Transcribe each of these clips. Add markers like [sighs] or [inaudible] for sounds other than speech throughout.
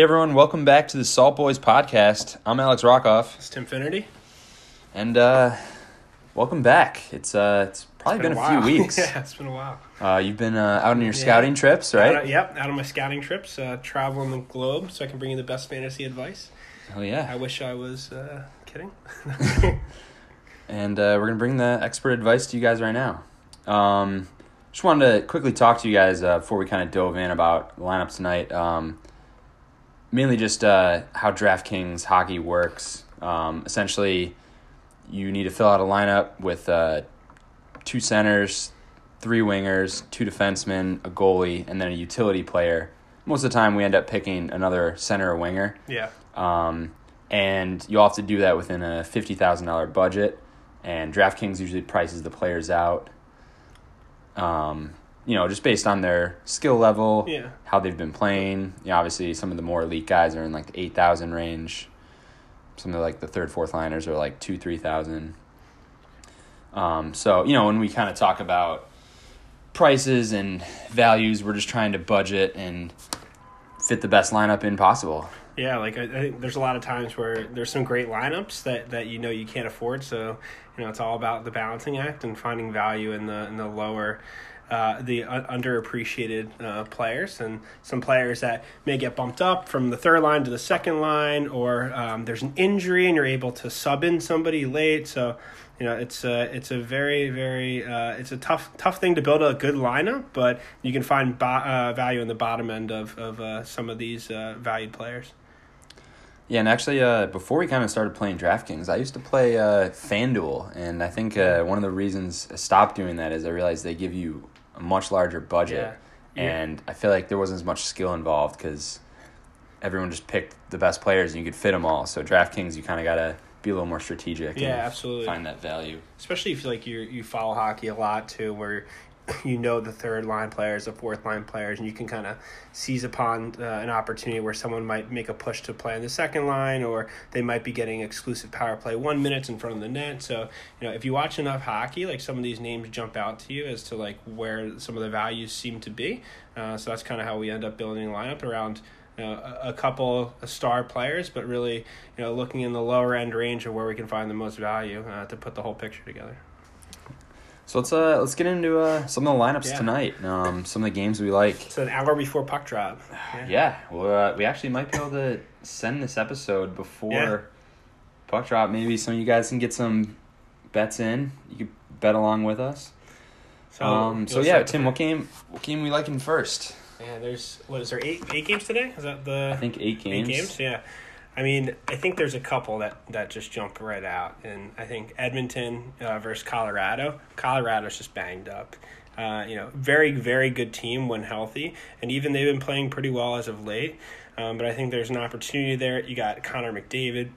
Hey everyone, welcome back to the Salt Boys podcast. I'm Alex Rockoff, It's Tim Finnerty. and uh, welcome back. It's uh, it's probably been, a, while. few [laughs] weeks. yeah, it's been a while. uh, you've been uh, out on your Yeah. scouting trips, right? Out of- yep, out on my scouting trips, uh, traveling the globe, so I can bring you the best fantasy advice. Oh yeah! I wish I was uh, kidding. [laughs] [laughs] And uh, we're gonna bring the expert advice to you guys right now. Um, just wanted to quickly talk to you guys uh, before we kind of dove in about lineup tonight. Um, mainly just uh, how DraftKings hockey works. Um, essentially, you need to fill out a lineup with uh, two centers, three wingers, two defensemen, a goalie, and then a utility player. Most of the time, we end up picking another center or winger. yeah, Um, and you'll have to do that within a fifty thousand dollar budget. And DraftKings usually prices the players out. Um, you know, just based on their skill level, yeah, how they've been playing. You know, obviously some of the more elite guys are in like the eight thousand range. Some of the, like the third, fourth liners are like two, three thousand. Um, so you know, when we kind of talk about prices and values, we're just trying to budget and fit the best lineup in possible. yeah. Like I, I think there's a lot of times where there's some great lineups that, that you know you can't afford. So you know it's all about the balancing act and finding value in the in the lower. Uh, the underappreciated uh, players and some players that may get bumped up from the third line to the second line, or um, there's an injury and you're able to sub in somebody late. So, you know, it's a it's a very very uh, it's a tough tough thing to build a good lineup, but you can find bo- uh, value in the bottom end of of uh, some of these uh, valued players. Yeah, and actually, uh, before we kind of started playing DraftKings, I used to play uh, FanDuel, and I think uh, one of the reasons I stopped doing that is I realized they give you a much larger budget, Yeah. and I feel like there wasn't as much skill involved because everyone just picked the best players and you could fit them all. So DraftKings, you kind of got to be a little more strategic. Yeah, and absolutely. Find that value. especially if like you you follow hockey a lot too, where you know the third line players, the fourth line players, and you can kind of seize upon uh, an opportunity where someone might make a push to play in the second line, or they might be getting exclusive power play one minutes in front of the net. So you know if you watch enough hockey, like some of these names jump out to you as to like where some of the values seem to be. Uh, so that's kind of how we end up building a lineup around. Know, a, couple of star players, but really, you know, looking in the lower end range of where we can find the most value uh, to put the whole picture together. So let's uh let's get into uh, some of the lineups Yeah. tonight. Um, some of the games we like. So an hour before puck drop. [sighs] Yeah, well, uh, we actually might be able to send this episode before Yeah. puck drop. Maybe some of you guys can get some bets in. You could bet along with us. So, um, so yeah, Tim, what game? What game we liking first? Yeah, there's what is there eight eight games today? Is that the I think eight games. eight games? Yeah. I mean, I think there's a couple that, that just jump right out, and I think Edmonton uh, versus Colorado. Colorado's just banged up. Uh, you know, very very good team when healthy, and even they've been playing pretty well as of late. Um, but I think there's an opportunity there. You got Connor McDavid,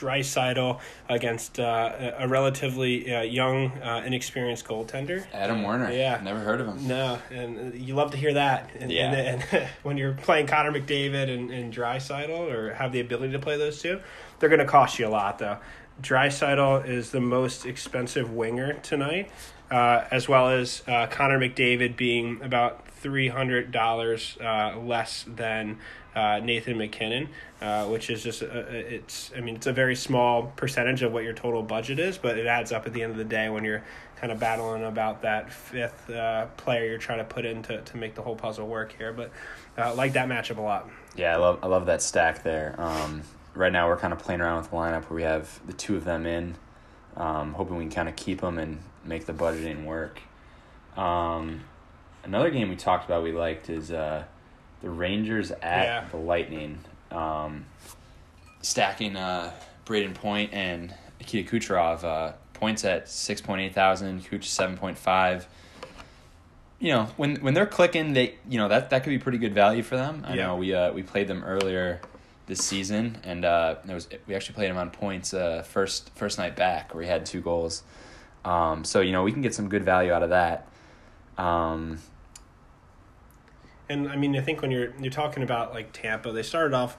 Draisaitl against uh, a relatively uh, young, uh, inexperienced goaltender. Adam Werner. Yeah. never heard of him. No, and you love to hear that. And, Yeah. and, [laughs] and when you're playing Connor McDavid and, and Draisaitl, or have the ability to play those two, they're going to cost you a lot, though. Draisaitl is the most expensive winger tonight, uh, as well as uh, Connor McDavid being about three hundred dollars uh, less than uh, Nathan MacKinnon, uh, which is just uh, it's. I mean, it's a very small percentage of what your total budget is, but it adds up at the end of the day when you're kind of battling about that fifth uh, player you're trying to put in to, to make the whole puzzle work here. But uh, like that matchup a lot. Yeah, I love I love that stack there. Um, right now we're kind of playing around with the lineup where we have the two of them in, um, hoping we can kind of keep them and make the budgeting work. Um, another game we talked about we liked is uh, the Rangers at Yeah. the Lightning, um, stacking uh, Brayden Point and Nikita Kucherov. Uh, points at six point eight thousand, Kuch seven point five you know when when they're clicking they you know that that could be pretty good value for them i Yeah. know we uh we played them earlier this season and uh there was we actually played them on points uh first first night back where he had two goals um so you know we can get some good value out of that um And I mean, I think when you're you're talking about like Tampa, they started off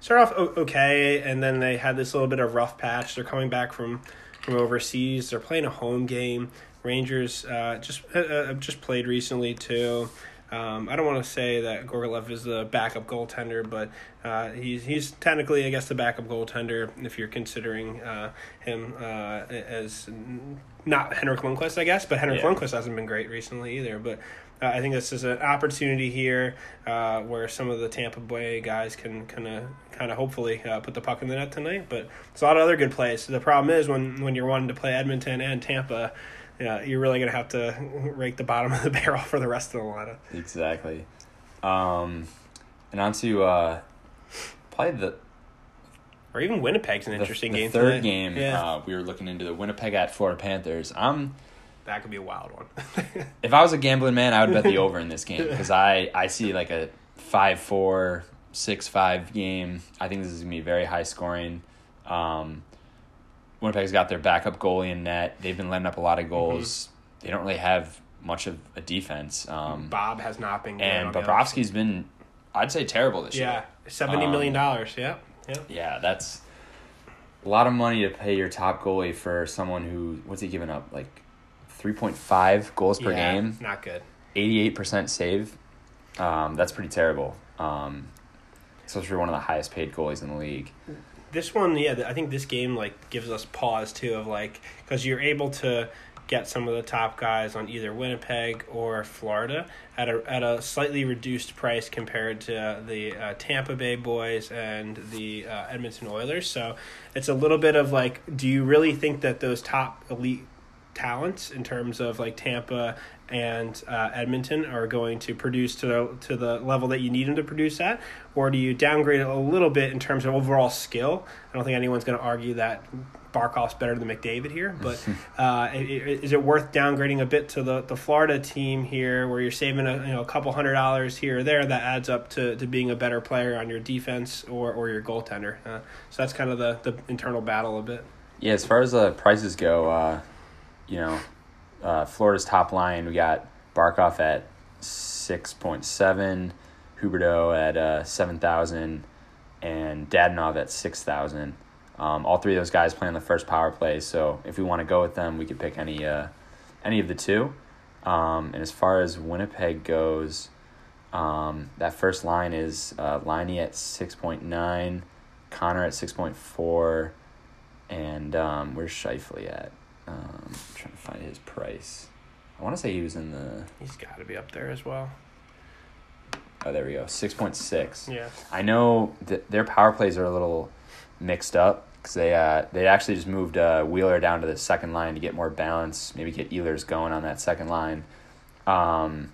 started off okay, and then they had this little bit of rough patch. They're coming back from from overseas. They're playing a home game. Rangers uh, just uh, uh, just played recently too. Um, I don't want to say that Gorbalev is the backup goaltender, but uh, he's he's technically, I guess, the backup goaltender if you're considering uh, him uh, as not Henrik Lundqvist, I guess. But Henrik Yeah. Lundqvist hasn't been great recently either. But uh, I think this is an opportunity here uh, where some of the Tampa Bay guys can kind of kind of hopefully uh, put the puck in the net tonight. But it's a lot of other good plays. The problem is when when you're wanting to play Edmonton and Tampa. Yeah, you're really gonna have to [laughs] rake the bottom of the [laughs] barrel for the rest of the lineup. Exactly. Um, and on to uh, probably the, Or even Winnipeg's an the, interesting the game. third tonight. game. Yeah, Uh, we were looking into the Winnipeg at Florida Panthers. I'm that could be a wild one. [laughs] if I was a gambling man, I would bet the over in this [laughs] game because I, I see like a 5 4, 6 5 game. I think this is going to be very high scoring. Um, Winnipeg's got their backup goalie in net. They've been letting up a lot of goals. They don't really have much of a defense. Um, Bob has not been. and Bobrovsky's been, I'd say, terrible this. Yeah, year. seventy Um, million dollars. Yeah, yeah. Yeah, that's a lot of money to pay your top goalie for someone who, what's he giving up? Like 3.5 goals per Yeah, game? Not good. 88% save. Um, that's pretty terrible. Um, especially one of the highest paid goalies in the league. This one, yeah, I think this game like gives us pause too of like because you're able to get some of the top guys on either Winnipeg or Florida at a at a slightly reduced price compared to the uh, Tampa Bay boys and the uh, Edmonton Oilers. So it's a little bit of like, do you really think that those top elite talents in terms of like Tampa and uh, Edmonton are going to produce to the to the level that you need them to produce at, or do you downgrade it a little bit in terms of overall skill? I don't think anyone's going to argue that Barkov's better than McDavid here, but [laughs] uh, is it worth downgrading a bit to the, the Florida team here, where you're saving a you know a couple hundred dollars here or there that adds up to, to being a better player on your defense or, or your goaltender? Uh, so that's kind of the, the internal battle a bit. Yeah, as far as the prices go, uh, you know, uh, Florida's top line, we got Barkov at 6.7, Huberdeau at uh, 7,000, and Dadonov at 6,000. Um, all three of those guys play on the first power play, so if we want to go with them, we could pick any uh, any of the two. Um, and as far as Winnipeg goes, um, that first line is uh, Laine at 6.9, Connor at 6.4, and um, where's Scheifele at? Um, I'm trying to find his price. I want to say he was in the. He's got to be up there as well. Oh, there we go. 6.6. Yeah. I know that their power plays are a little mixed up because they uh, they actually just moved uh, Wheeler down to the second line to get more balance, maybe get Ehlers going on that second line. Um,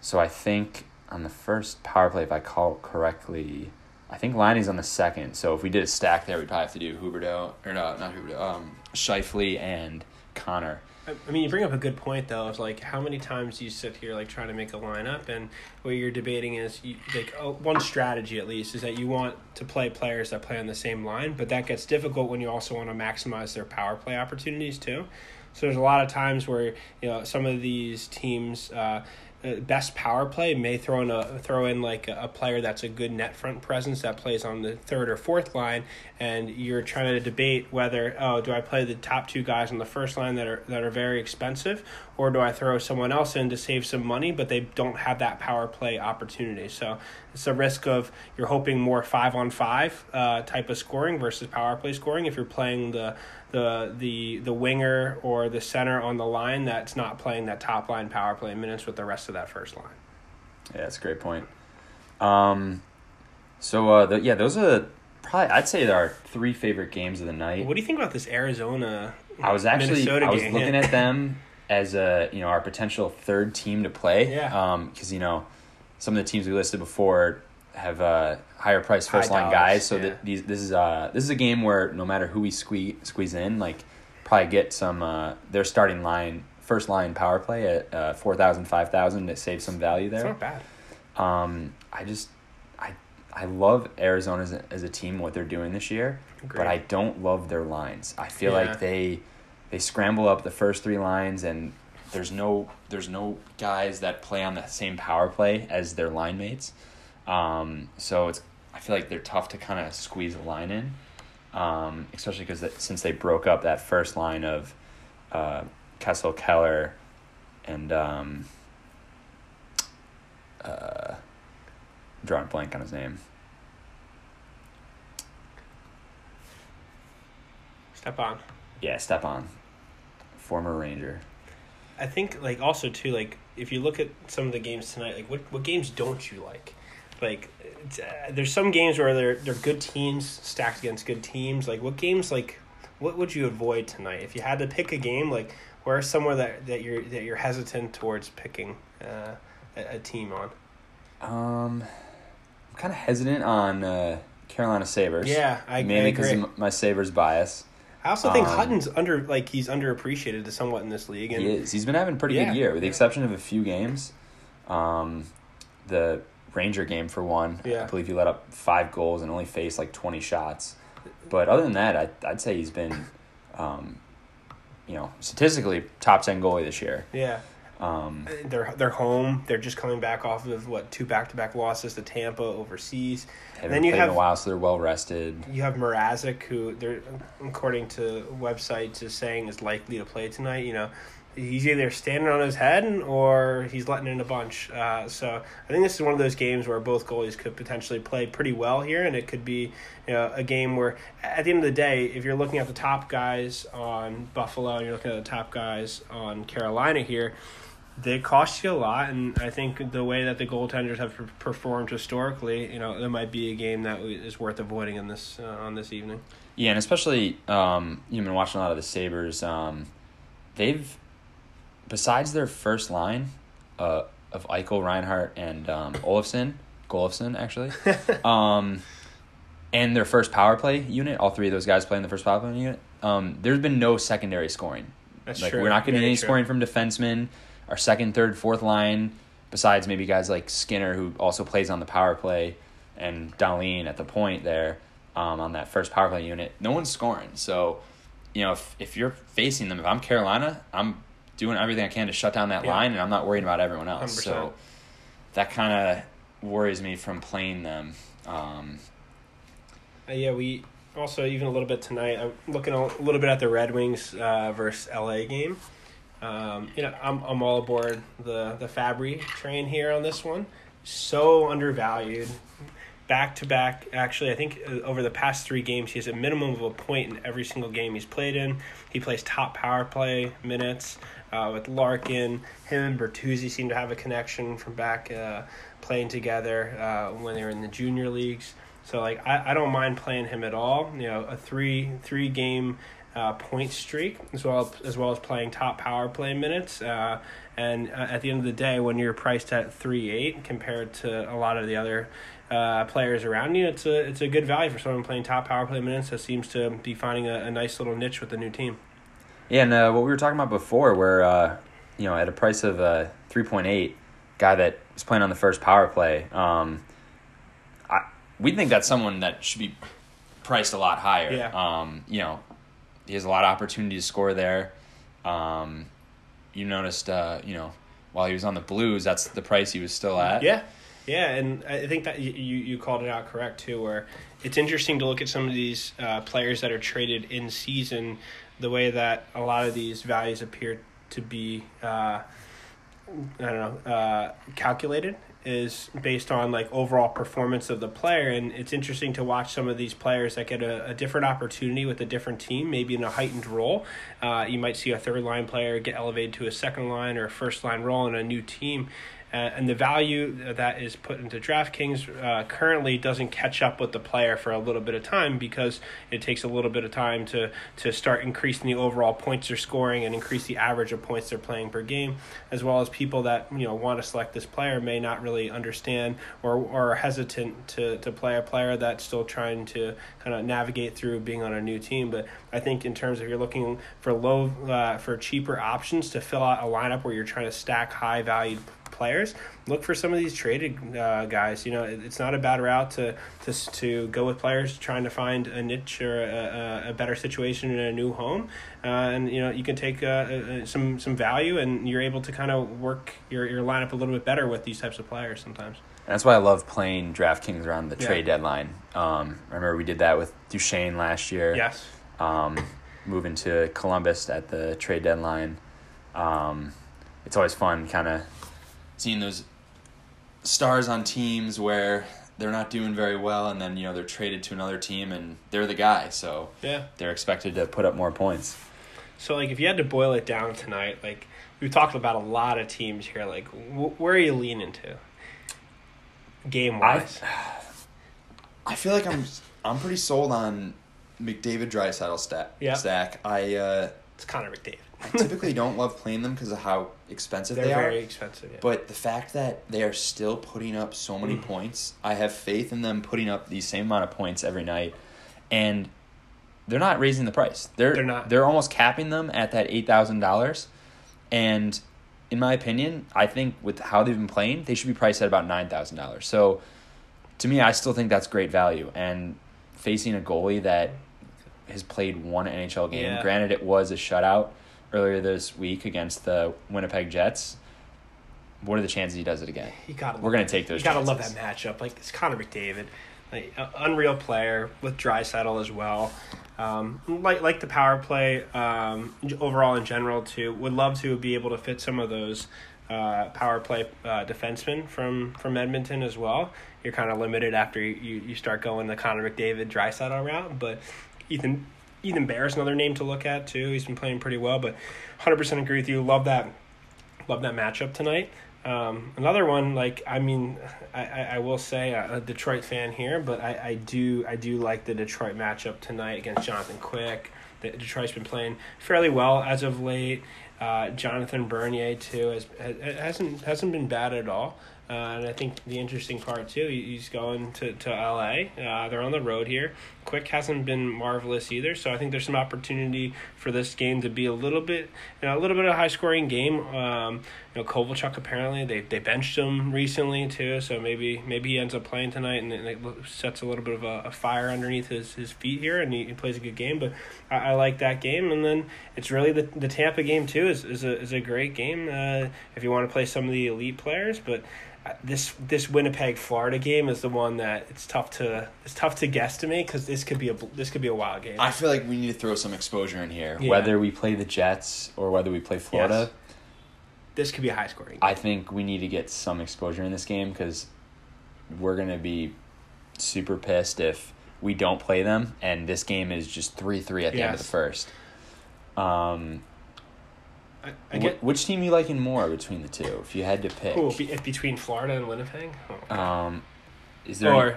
so I think on the first power play, if I call correctly, I think Laine's on the second. So if we did a stack there, we'd probably have to do Huberdeau or no, not Huberdeau, um, Scheifele and Connor. I mean, you bring up a good point though. Of like, how many times you sit here like trying to make a lineup, and what you're debating is you, like oh, one strategy at least is that you want to play players that play on the same line, but that gets difficult when you also want to maximize their power play opportunities too. So there's a lot of times where you know some of these teams. Uh, Uh, best power play may throw in a throw in like a, a player that's a good net front presence that plays on the third or fourth line, and you're trying to debate whether oh do I play the top two guys on the first line that are that are very expensive, or do I throw someone else in to save some money but they don't have that power play opportunity. So it's a risk of you're hoping more five on five uh, type of scoring versus power play scoring if you're playing the the the the winger or the center on the line that's not playing that top line power play minutes with the rest of that first line. Yeah, that's a great point. Um, so uh, the, yeah, those are probably I'd say our three favorite games of the night. What do you think about this Arizona? I was actually Minnesota I was game? looking at them as a you know our potential third team to play. Yeah. Um, because you know some of the teams we listed before have uh, higher price first line dollars, guys. So yeah. that these this is uh this is a game where no matter who we squeeze squeeze in, like probably get some uh their starting line first line power play at uh, 4,000, 5,000 to save some value It's there. not bad. Um, I just I I love Arizona as a, as a team what they're doing this year, Agreed. but I don't love their lines. I feel Yeah. like they they scramble up the first three lines and there's no there's no guys that play on the same power play as their line mates. Um, so it's I feel like they're tough to kind of squeeze a line in, um, especially because since they broke up that first line of uh, Kessel Keller and um, uh, drawing a blank on his name. Stepan. Yeah, Stepan, former Ranger. I think like also too like if you look at some of the games tonight, like what what games don't you like? Like uh, there's some games where they're they're good teams stacked against good teams. Like what games like what would you avoid tonight if you had to pick a game? Like where's somewhere that, that you're that you're hesitant towards picking uh, a, a team on? Um, I'm kind of hesitant on uh, Carolina Sabres. Yeah, I, I mainly because of my Sabres bias. I also think Um, Hutton's under like he's underappreciated to somewhat in this league, and He is. He's been having a pretty Yeah. good year, with the exception of a few games. Um, the Ranger game for one, Yeah. I believe he let up five goals and only faced like twenty shots. But other than that, I, I'd say he's been, um, you know, statistically top ten goalie this year. yeah, Um, they're they're home. They're just coming back off of what two back to back losses to Tampa overseas. haven't then you have in a while, so they're well rested. You have Mrazek, who they're according to websites is saying is likely to play tonight. You know, he's either standing on his head or he's letting in a bunch. Uh, so I think this is one of those games where both goalies could potentially play pretty well here, and it could be you know a game where at the end of the day, if you're looking at the top guys on Buffalo and you're looking at the top guys on Carolina here. They cost you a lot, and I think the way that the goaltenders have performed historically, you know, there might be a game that is worth avoiding in this uh, on this evening. Yeah, and especially um, you've been watching a lot of the Sabres. Um, they've besides their first line uh, of Eichel, Reinhart, and um, Olofsson, Golofson actually, [laughs] um, and their first power play unit. All three of those guys play in the first power play unit. Um, there's been no secondary scoring. That's like true. we're not getting Very any true. scoring from defensemen. Our second, third, fourth line, besides maybe guys like Skinner who also plays on the power play, and Dahlin at the point there um, on that first power play unit. No one's scoring. So, you know, if if you're facing them, if I'm Carolina, I'm doing everything I can to shut down that Yeah. line, and I'm not worrying about everyone else. 100%. So that kind of worries me from playing them. Um, Uh, yeah, we also even a little bit tonight. I'm looking a little bit at the Red Wings uh, versus LA game. Um, you know, I'm I'm all aboard the the Fabbri train here on this one. So undervalued. Back to back, actually, I think uh, over the past three games, he has a minimum of a point in every single game he's played in. He plays top power play minutes uh, with Larkin. Him and Bertuzzi seem to have a connection from back uh, playing together uh, when they were in the junior leagues. So like I, I don't mind playing him at all. You know, a three three game uh, point streak as well as well as playing top power play minutes. Uh, and uh, at the end of the day, when you're priced at three eight compared to a lot of the other uh, players around you, it's a it's a good value for someone playing top power play minutes that seems to be finding a, a nice little niche with the new team. Yeah, and uh, what we were talking about before, where uh, you know at a price of uh, three point eight, guy that was playing on the first power play, um, I we think that's someone that should be priced a lot higher. Yeah. Um, you know, he has a lot of opportunity to score there. Um, you noticed, uh, you know, while he was on the Blues, that's the price he was still at. Yeah, yeah, and I think that you you called it out correct too. Where it's interesting to look at some of these uh, players that are traded in season, the way that a lot of these values appear to be. Uh, I don't know, uh, calculated is based on like overall performance of the player, and it's interesting to watch some of these players that get a, a different opportunity with a different team, maybe in a heightened role. Uh, you might see a third line player get elevated to a second line or a first line role in a new team. Uh, and the value that is put into DraftKings uh, currently doesn't catch up with the player for a little bit of time because it takes a little bit of time to to start increasing the overall points they're scoring and increase the average of points they're playing per game, as well as people that you know want to select this player may not really understand or or are hesitant to to play a player that's still trying to kind of navigate through being on a new team. But I think in terms of you're looking for low uh, for cheaper options to fill out a lineup where you're trying to stack high valued players. Look for some of these traded uh, guys. You know, it- it's not a bad route to to to go with players trying to find a niche or a, a, better situation in a new home, uh, and you know you can take uh, uh, some some value and you're able to kind of work your your lineup a little bit better with these types of players sometimes. And that's why I love playing DraftKings around the Yeah. trade deadline. Um, I remember we did that with Duchene last year. Yes. um, moving to Columbus at the trade deadline. Um, it's always fun, kind of seeing those stars on teams where they're not doing very well, and then you know they're traded to another team, and they're the guy, so Yeah. they're expected to put up more points. So like, if you had to boil it down tonight, like we've talked about a lot of teams here. Like, wh- where are you leaning to? Game wise, I feel like I'm I'm pretty sold on McDavid Draisaitl stack. Yeah. Stack. I uh, it's Connor McDavid. I typically don't love playing them because of how expensive They're they very are. expensive. Yeah. But the fact that they are still putting up so many Mm. points, I have faith in them putting up the same amount of points every night, and they're not raising the price. They're They're not. They're almost capping them at that eight thousand dollars, and in my opinion, I think with how they've been playing, they should be priced at about nine thousand dollars. So, to me, I still think that's great value. And facing a goalie that has played one NHL game, Yeah. granted it was a shutout earlier this week against the Winnipeg Jets. What are the chances he does it again? you gotta. We're gonna take those You gotta love that matchup. Like it's Connor McDavid, like unreal player with Draisaitl as well. Um, like like the power play um, overall in general too. Would love to be able to fit some of those uh, power play uh, defensemen from from Edmonton as well. You're kind of limited after you, you start going the Connor McDavid Draisaitl route, but Ethan Ethan Bear is another name to look at too. He's been playing pretty well, but 100% agree with you. Love that love that matchup tonight. Um, another one, like I mean, I, I, I will say I'm a Detroit fan here, but I, I do I do like the Detroit matchup tonight against Jonathan Quick. The, Detroit's been playing fairly well as of late. Uh, Jonathan Bernier too has, has hasn't hasn't been bad at all. Uh, and I think the interesting part too, he- he's going to to LA. Uh, they're on the road here. Quick hasn't been marvelous either, so I think there's some opportunity for this game to be a little bit, you know, a little bit of a high scoring game. Um, you know, Kovalchuk apparently they they benched him recently too, so maybe maybe he ends up playing tonight and it sets a little bit of a, a fire underneath his, his feet here, and he, he plays a good game. But I, I like that game, and then it's really the the Tampa game too is is a is a great game uh, if you want to play some of the elite players, but. This this Winnipeg Florida game is the one that it's tough to it's tough to guesstimate because this could be a this could be a wild game. I feel like we need to throw some exposure in here, Yeah. whether we play the Jets or whether we play Florida. Yes. This could be a high scoring. I think we need to get some exposure in this game because we're gonna be super pissed if we don't play them and this game is just three three at the end of the first. Um, I, I get which team you liking more between the two? If you had to pick, oh, be, between Florida and Winnipeg. Oh. um, is there? or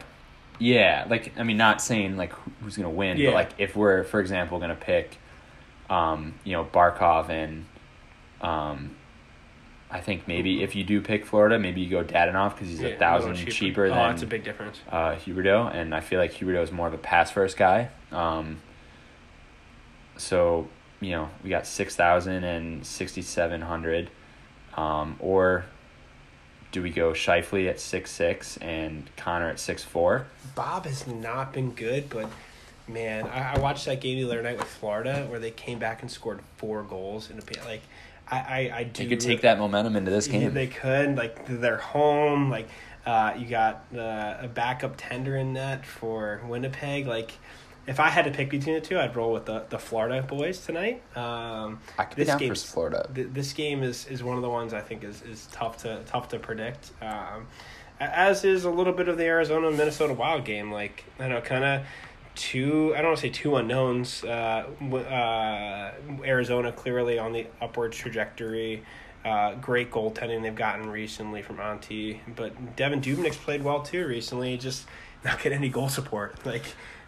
yeah, like I mean, not saying like who's gonna win, Yeah. but like if we're, for example, gonna pick, um, you know, Barkov and, um, I think maybe if you do pick Florida, maybe you go Dadonov because he's yeah, a thousand little cheaper, oh, than that's a big difference. uh, Huberdeau, and I feel like Huberdeau is more of a pass first guy. Um, so you know we got six thousand and sixty seven hundred, um, or do we go Scheifele at six six and Connor at six four? Bob has not been good, but man, I, I watched that game the other night with Florida where they came back and scored four goals in a pa- like. I, I, I do. You could take that momentum into this Yeah, game. they could like they're home. Like uh, you got uh, a backup tender in net for Winnipeg. Like if I had to pick between the two, I'd roll with the, the Florida boys tonight. Um, I could be this down for Florida. th- this game is, is one of the ones I think is, is tough to tough to predict. Um, as is a little bit of the Arizona Minnesota Wild game. Like I don't know, kind of two. I don't want to say two unknowns. Uh, uh, Arizona clearly on the upward trajectory. Uh, great goaltending they've gotten recently from Antti, but Devan Dubnyk's played well too recently. Just not get any goal support. [laughs] Like,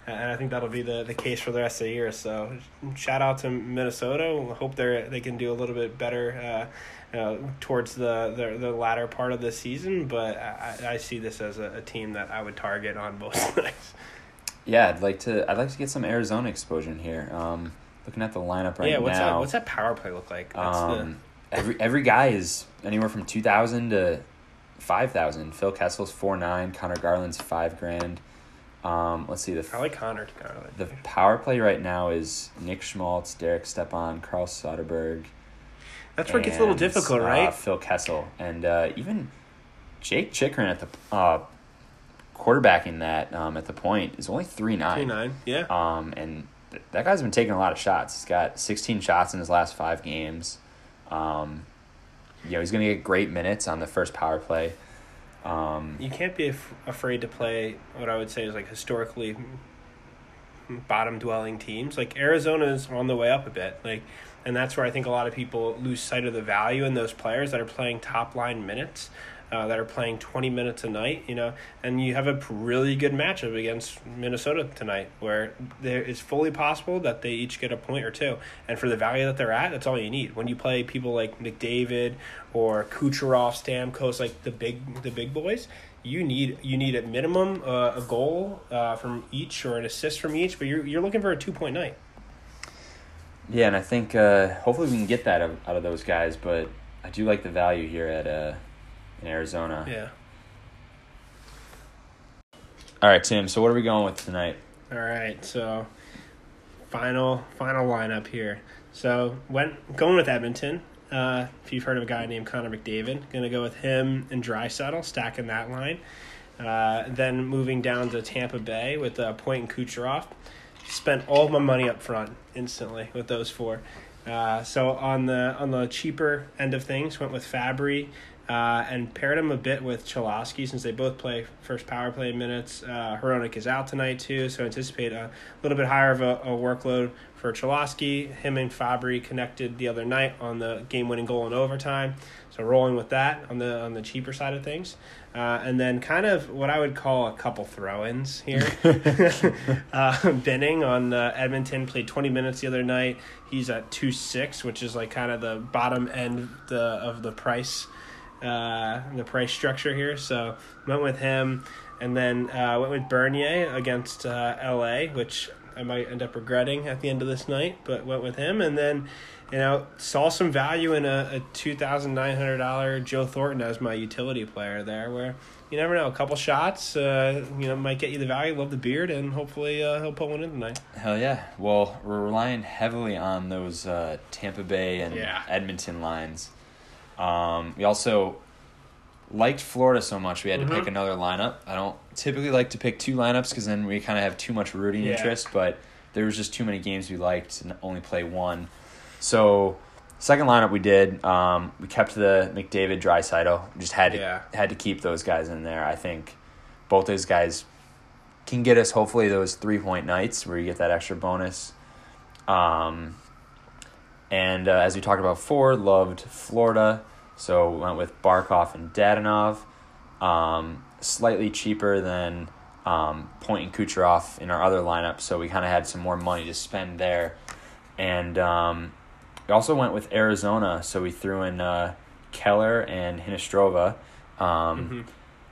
and I think that'll be the, the case for the rest of the year. So, shout out to Minnesota. Hope they they can do a little bit better uh, uh, towards the, the the latter part of the season. But I, I see this as a, a team that I would target on both [laughs] nights. Yeah, I'd like to. I'd like to get some Arizona exposure in here. Um, looking at the lineup right now. yeah, what's now. that? What's that power play look like? That's Um, every every guy is anywhere from two thousand to five thousand. Phil Kessel's four nine. Conor Garland's five grand. Um, let's see the the. I like Connor. Like the power play right now is Nick Schmaltz, Derek Stepan, Carl Soderberg. That's where it gets a little difficult, uh, right? Phil Kessel and uh, even Jake Chychrun at the uh, quarterbacking that um, at the point is only three nine. Three nine. Yeah. Um, and th- that guy's been taking a lot of shots. He's got 16 shots in his last five games. Um, you know, he's going to get great minutes on the first power play. Um, You can't be af- afraid to play what I would say is like historically bottom dwelling teams. Like Arizona's on the way up a bit. Like and that's where I think a lot of people lose sight of the value in those players that are playing top line minutes. Uh, that are playing 20 minutes a night, you know, and you have a really good matchup against Minnesota tonight where there is fully possible that they each get a point or two. And for the value that they're at, that's all you need. When you play people like McDavid or Kucherov, Stamkos, like the big the big boys, you need you need at minimum uh, a goal uh, from each or an assist from each, but you're you're looking for a two point night. yeah, and I think uh, hopefully we can get that out of those guys, but I do like the value here at uh, in Arizona. Yeah. All right, Tim. So what are we going with tonight? All right, so final final lineup here. So went going with Edmonton. Uh, if you've heard of a guy named Connor McDavid, gonna go with him and Draisaitl, stacking that line. Uh, then moving down to Tampa Bay with uh, Point and Kucherov. Spent all of my money up front instantly with those four. Uh, so on the on the cheaper end of things, went with Fabbri uh, and paired him a bit with Cholowski since they both play first power play minutes. Uh, Hronek is out tonight too, so anticipate a little bit higher of a, a workload for Cholowski. Him and Fabbri connected the other night on the game-winning goal in overtime, so rolling with that on the on the cheaper side of things. Uh, and then kind of what I would call a couple throw-ins here. [laughs] [laughs] uh, Benning on uh, Edmonton played 20 minutes the other night. He's at two six, which is like kind of the bottom end the, of the price uh, the price structure here. So went with him, and then uh, went with Bernier against uh, L.A., which I might end up regretting at the end of this night, but went with him, and then you know saw some value in a, a two thousand nine hundred dollar Joe Thornton as my utility player there, where. You never know. A couple shots, uh, you know, might get you the value. Love the beard, and hopefully uh, he'll put one in tonight. Hell yeah. Well, we're relying heavily on those uh, Tampa Bay and Yeah. Edmonton lines. Um, we also liked Florida so much we had to pick Mhm. another lineup. I don't typically like to pick two lineups because then we kind of have too much rooting Yeah. interest, but there was just too many games we liked and only play one. So second lineup we did, um, we kept the McDavid Draisaitl. Just had to Yeah. had to keep those guys in there. I think both those guys can get us hopefully those three point nights where you get that extra bonus. Um, and uh, as we talked about before, loved Florida, so we went with Barkov and Dadonov. Um, slightly cheaper than um, Point and Kucherov in our other lineup, so we kind of had some more money to spend there. And um, we also went with Arizona, so we threw in uh, Keller and Hinostroza. Um, Mhm.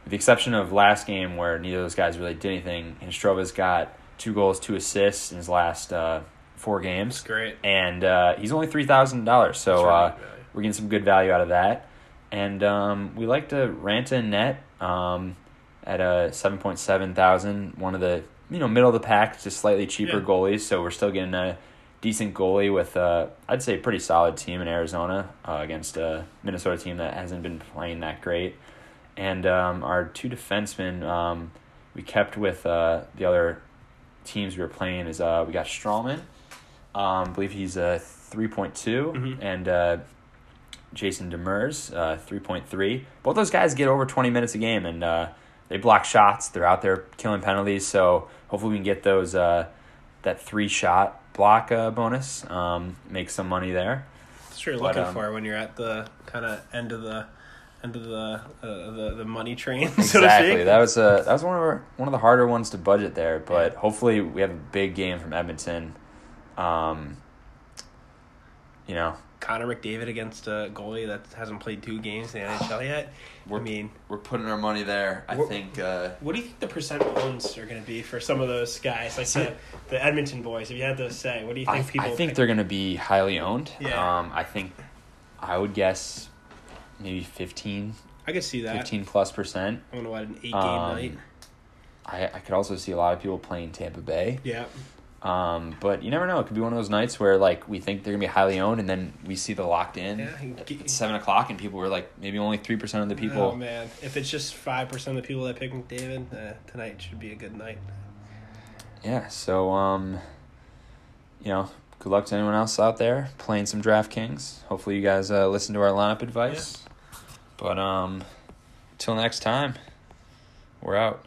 with the exception of last game where neither of those guys really did anything, Hinostroza's got two goals, two assists in his last uh, four games, great. and uh, he's only three thousand dollars. So That's uh, we're getting some good value out of that, and um, we like to Raanta and Net um, at a seven point seven thousand. One of the you know middle of the pack, just slightly cheaper Yeah. goalies. So we're still getting a decent goalie with uh, I'd say a pretty solid team in Arizona uh, against a Minnesota team that hasn't been playing that great. And um, our two defensemen, um, we kept with uh, the other teams we were playing. Is uh, we got Stralman, um, I believe he's a three Mhm. and uh, Jason Demers, uh, three point three. Both those guys get over twenty minutes a game, and uh, they block shots. They're out there killing penalties. So hopefully we can get those uh, that three shot block uh, bonus. Um, make some money there. That's what you're But, looking um, for when you're at the kind of end of the end of the uh, the the money train. [laughs] so to Exactly. speak. That was uh, that was one of our, one of the harder ones to budget there, but hopefully we have a big game from Edmonton. Um, you know, Connor McDavid against a goalie that hasn't played two games in the NHL yet. I We're- mean, we're putting our money there. I think. Uh, what do you think the percent owns are going to be for some of those guys, like the, the Edmonton boys? If you had to say, what do you I, think people? I think pick? they're going to be highly owned. Yeah. Um, I think I would guess maybe 15, I could see that. 15 plus percent. I don't know what an eight game Um, night. I, I could also see a lot of people playing Tampa Bay. Yeah, Um, but you never know. It could be one of those nights where like we think they're gonna be highly owned, and then we see the locked in yeah. get- at seven o'clock, and people were like maybe only three percent of the people. Oh man, if it's just five percent of the people that pick McDavid, uh, tonight should be a good night. yeah. So um, you know, good luck to anyone else out there playing some DraftKings. Hopefully, you guys uh, listen to our lineup advice. But um, Till next time, we're out.